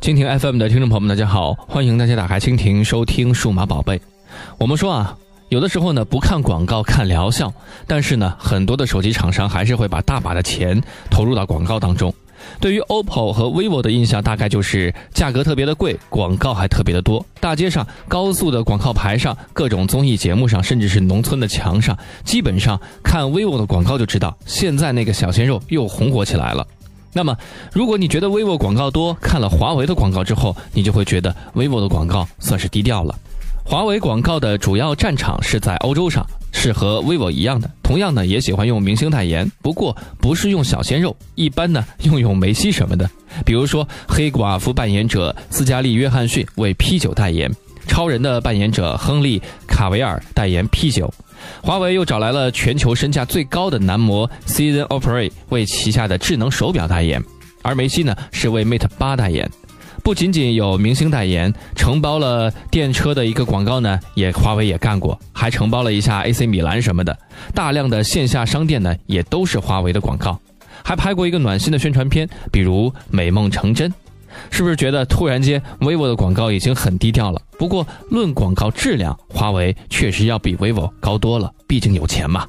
蜻蜓 FM 的听众朋友们，大家好，欢迎大家打开蜻蜓收听数码宝贝。我们说啊，有的时候呢不看广告看疗效，但是呢很多的手机厂商还是会把大把的钱投入到广告当中。对于 OPPO 和 vivo 的印象，大概就是价格特别的贵，广告还特别的多。大街上、高速的广告牌上、各种综艺节目上，甚至是农村的墙上，基本上看 vivo 的广告就知道，现在那个小鲜肉又红火起来了。那么，如果你觉得 vivo 广告多，看了华为的广告之后，你就会觉得 vivo 的广告算是低调了。华为广告的主要战场是在欧洲上，是和 vivo 一样的，同样呢也喜欢用明星代言，不过不是用小鲜肉，一般呢用用梅西什么的。比如说黑寡妇扮演者斯嘉丽·约翰逊为 P 九代言，超人的扮演者亨利·卡维尔代言 P 九。华为又找来了全球身价最高的男模 Season Opera 为旗下的智能手表代言，而梅西呢是为 Mate 八代言。不仅仅有明星代言，承包了电车的一个广告呢，也华为也干过，还承包了一下 AC 米兰什么的。大量的线下商店呢，也都是华为的广告，还拍过一个暖心的宣传片，比如《美梦成真》。是不是觉得突然间 vivo 的广告已经很低调了？不过论广告质量，华为确实要比 vivo 高多了，毕竟有钱嘛。